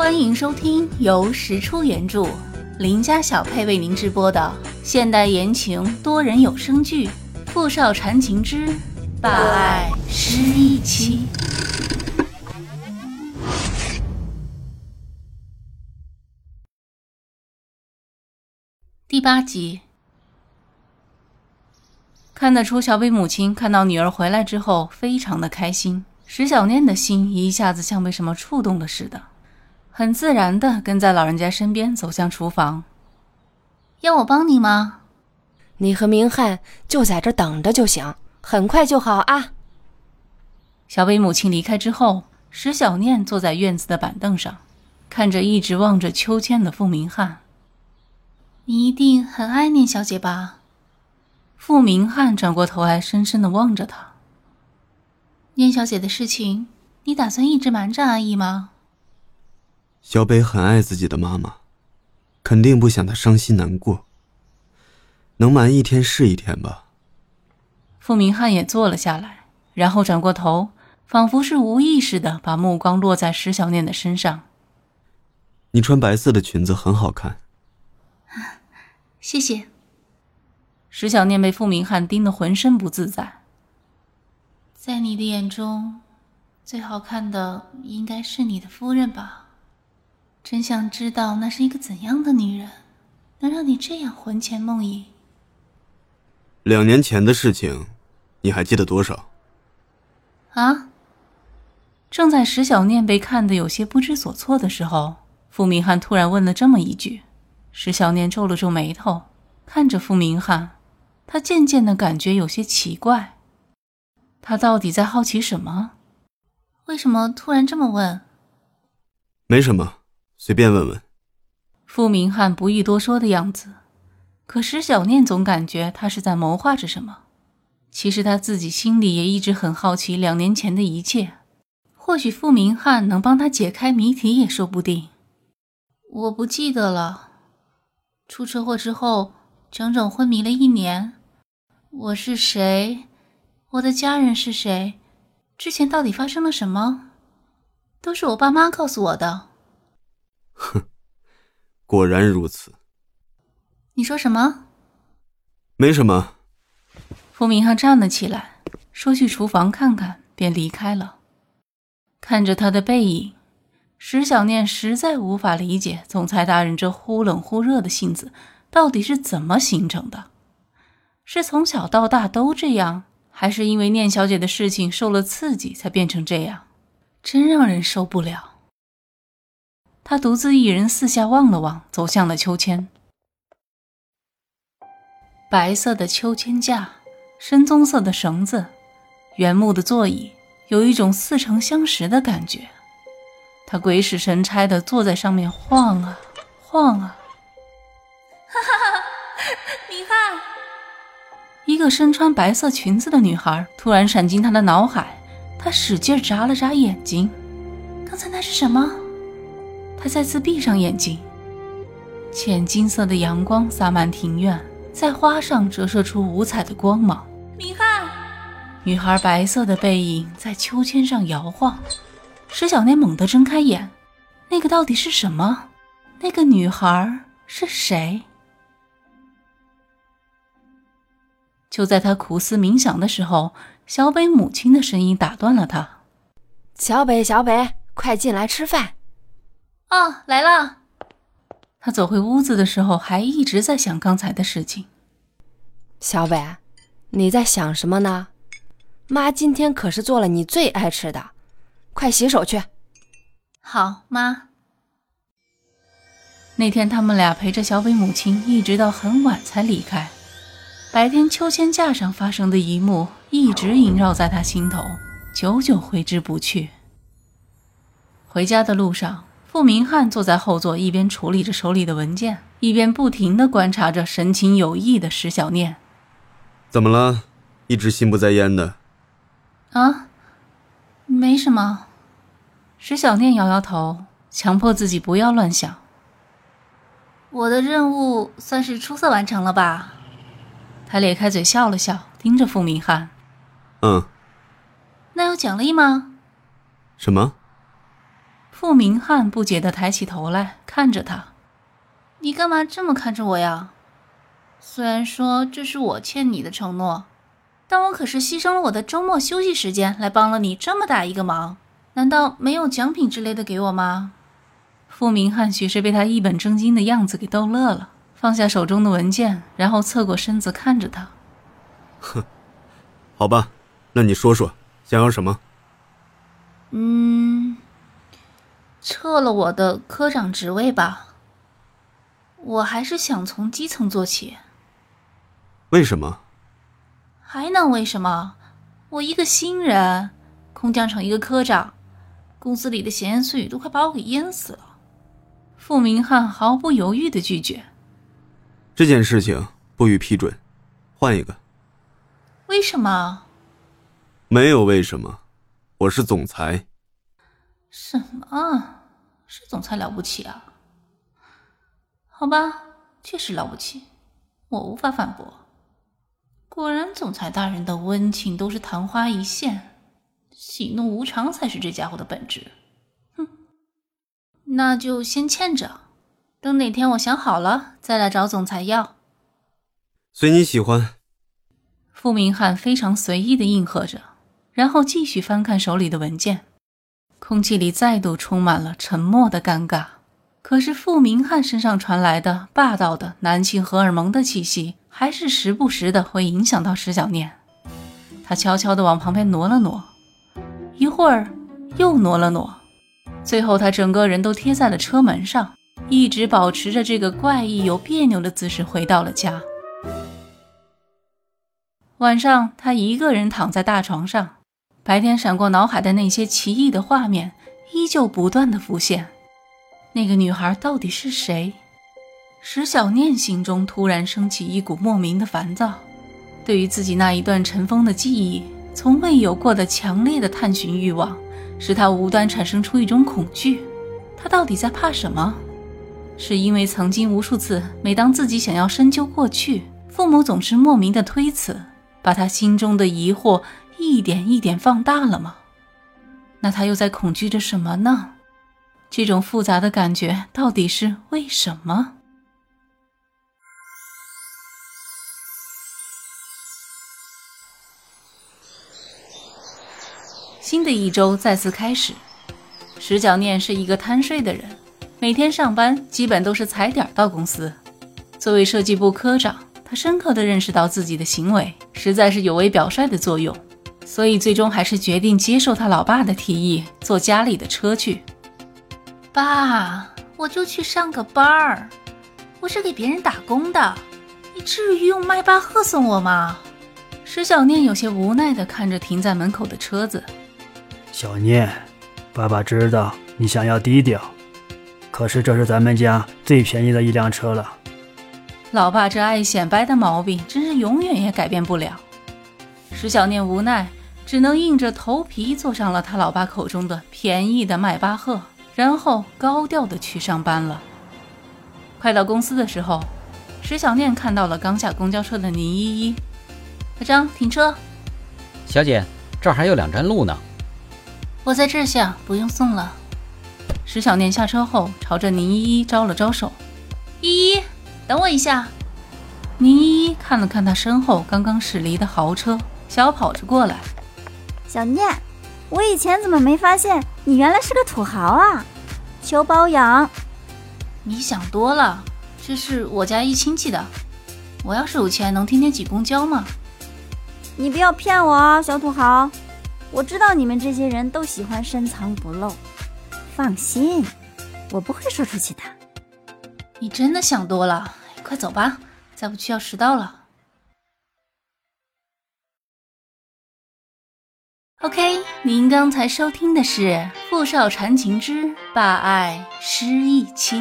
欢迎收听由石出原著、林家小配为您直播的现代言情多人有声剧《富少缠情之霸爱失忆妻》第八集。看得出，小北母亲看到女儿回来之后，非常的开心。石小念的心一下子像被什么触动了似的。很自然的跟在老人家身边走向厨房。要我帮你吗？你和明翰就在这等着就行，很快就好啊。小北母亲离开之后，石小念坐在院子的板凳上，看着一直望着秋千的傅明翰。你一定很爱念小姐吧？傅明翰转过头来，深深的望着他。念小姐的事情，你打算一直瞒着阿姨吗？小北很爱自己的妈妈，肯定不想她伤心难过。能瞒一天是一天吧。傅明翰也坐了下来，然后转过头，仿佛是无意识的把目光落在石小念的身上。你穿白色的裙子很好看。谢谢。石小念被傅明翰盯得浑身不自在。在你的眼中，最好看的应该是你的夫人吧？真想知道那是一个怎样的女人，能让你这样魂牵梦萦。两年前的事情，你还记得多少？啊！正在石小念被看得有些不知所措的时候，傅明翰突然问了这么一句。石小念皱了皱眉头，看着傅明翰，他渐渐的感觉有些奇怪。他到底在好奇什么？为什么突然这么问？没什么。随便问问，傅明翰不欲多说的样子。可石小念总感觉他是在谋划着什么。其实他自己心里也一直很好奇两年前的一切。或许傅明翰能帮他解开谜题也说不定。我不记得了。出车祸之后，整整昏迷了一年。我是谁？我的家人是谁？之前到底发生了什么？都是我爸妈告诉我的。哼，果然如此。你说什么？没什么。傅明翰站了起来，说去厨房看看，便离开了。看着他的背影，石小念实在无法理解总裁大人这忽冷忽热的性子到底是怎么形成的。是从小到大都这样，还是因为念小姐的事情受了刺激才变成这样？真让人受不了。他独自一人四下望了望，走向了秋千。白色的秋千架，深棕色的绳子，原木的座椅，有一种似曾相识的感觉。他鬼使神差的坐在上面晃啊晃啊。哈哈哈！明翰，一个身穿白色裙子的女孩突然闪进他的脑海，他使劲眨了眨眼睛。刚才那是什么？他再次闭上眼睛，浅金色的阳光洒满庭院，在花上折射出五彩的光芒。明翰，女孩白色的背影在秋千上摇晃。石小念猛地睁开眼，那个到底是什么？那个女孩是谁？就在他苦思冥想的时候，小北母亲的声音打断了他：“小北，小北，快进来吃饭。”哦，来了。他走回屋子的时候，还一直在想刚才的事情。小北，你在想什么呢？妈今天可是做了你最爱吃的，快洗手去。好，妈。那天他们俩陪着小北母亲一直到很晚才离开。白天秋千架上发生的一幕一直萦绕在他心头，久久挥之不去。回家的路上。傅明翰坐在后座，一边处理着手里的文件，一边不停地观察着神情有异的石小念。怎么了？一直心不在焉的。啊，没什么。石小念摇摇头，强迫自己不要乱想。我的任务算是出色完成了吧？他咧开嘴笑了笑，盯着傅明翰。嗯。那有奖励吗？什么？傅明翰不解地抬起头来看着他：“你干嘛这么看着我呀？虽然说这是我欠你的承诺，但我可是牺牲了我的周末休息时间来帮了你这么大一个忙，难道没有奖品之类的给我吗？”傅明翰许是被他一本正经的样子给逗乐了，放下手中的文件，然后侧过身子看着他：“哼，好吧，那你说说，想要什么？”“嗯。”撤了我的科长职位吧，我还是想从基层做起。为什么？还能为什么？我一个新人，空降成一个科长，公司里的闲言碎语都快把我给淹死了。傅明翰毫不犹豫的拒绝。这件事情不予批准，换一个。为什么？没有为什么，我是总裁。什么？是总裁了不起啊？好吧，确实了不起，我无法反驳。果然，总裁大人的温情都是昙花一现，喜怒无常才是这家伙的本质。哼，那就先欠着，等哪天我想好了再来找总裁要。随你喜欢。傅明翰非常随意的应和着，然后继续翻看手里的文件。空气里再度充满了沉默的尴尬，可是傅明翰身上传来的霸道的男性荷尔蒙的气息，还是时不时的会影响到石小念。他悄悄地往旁边挪了挪，一会儿又挪了挪，最后他整个人都贴在了车门上，一直保持着这个怪异又别扭的姿势回到了家。晚上，他一个人躺在大床上。白天闪过脑海的那些奇异的画面，依旧不断的浮现。那个女孩到底是谁？石小念心中突然升起一股莫名的烦躁，对于自己那一段尘封的记忆，从未有过的强烈的探寻欲望，使他无端产生出一种恐惧。他到底在怕什么？是因为曾经无数次，每当自己想要深究过去，父母总是莫名的推辞，把他心中的疑惑。一点一点放大了吗？那他又在恐惧着什么呢？这种复杂的感觉到底是为什么？新的一周再次开始。石小念是一个贪睡的人，每天上班基本都是踩点到公司。作为设计部科长，他深刻的认识到自己的行为实在是有违表率的作用。所以最终还是决定接受他老爸的提议，坐家里的车去。爸，我就去上个班儿，我是给别人打工的，你至于用迈巴赫送我吗？石小念有些无奈地看着停在门口的车子。小念，爸爸知道你想要低调，可是这是咱们家最便宜的一辆车了。老爸这爱显摆的毛病，真是永远也改变不了。石小念无奈。只能硬着头皮坐上了他老爸口中的便宜的迈巴赫，然后高调的去上班了。快到公司的时候，石小念看到了刚下公交车的宁依依。小张，停车。小姐，这儿还有两站路呢。我在这儿下，不用送了。石小念下车后，朝着宁依依招了招手。依依，等我一下。宁依依看了看他身后刚刚驶离的豪车，小跑着过来。小念，我以前怎么没发现你原来是个土豪啊？求包养？你想多了，这是我家一亲戚的。我要是有钱，能天天挤公交吗？你不要骗我啊，小土豪！我知道你们这些人都喜欢深藏不露。放心，我不会说出去的。你真的想多了，快走吧，再不去要迟到了。OK，您刚才收听的是《富少缠情之霸爱失忆妻》。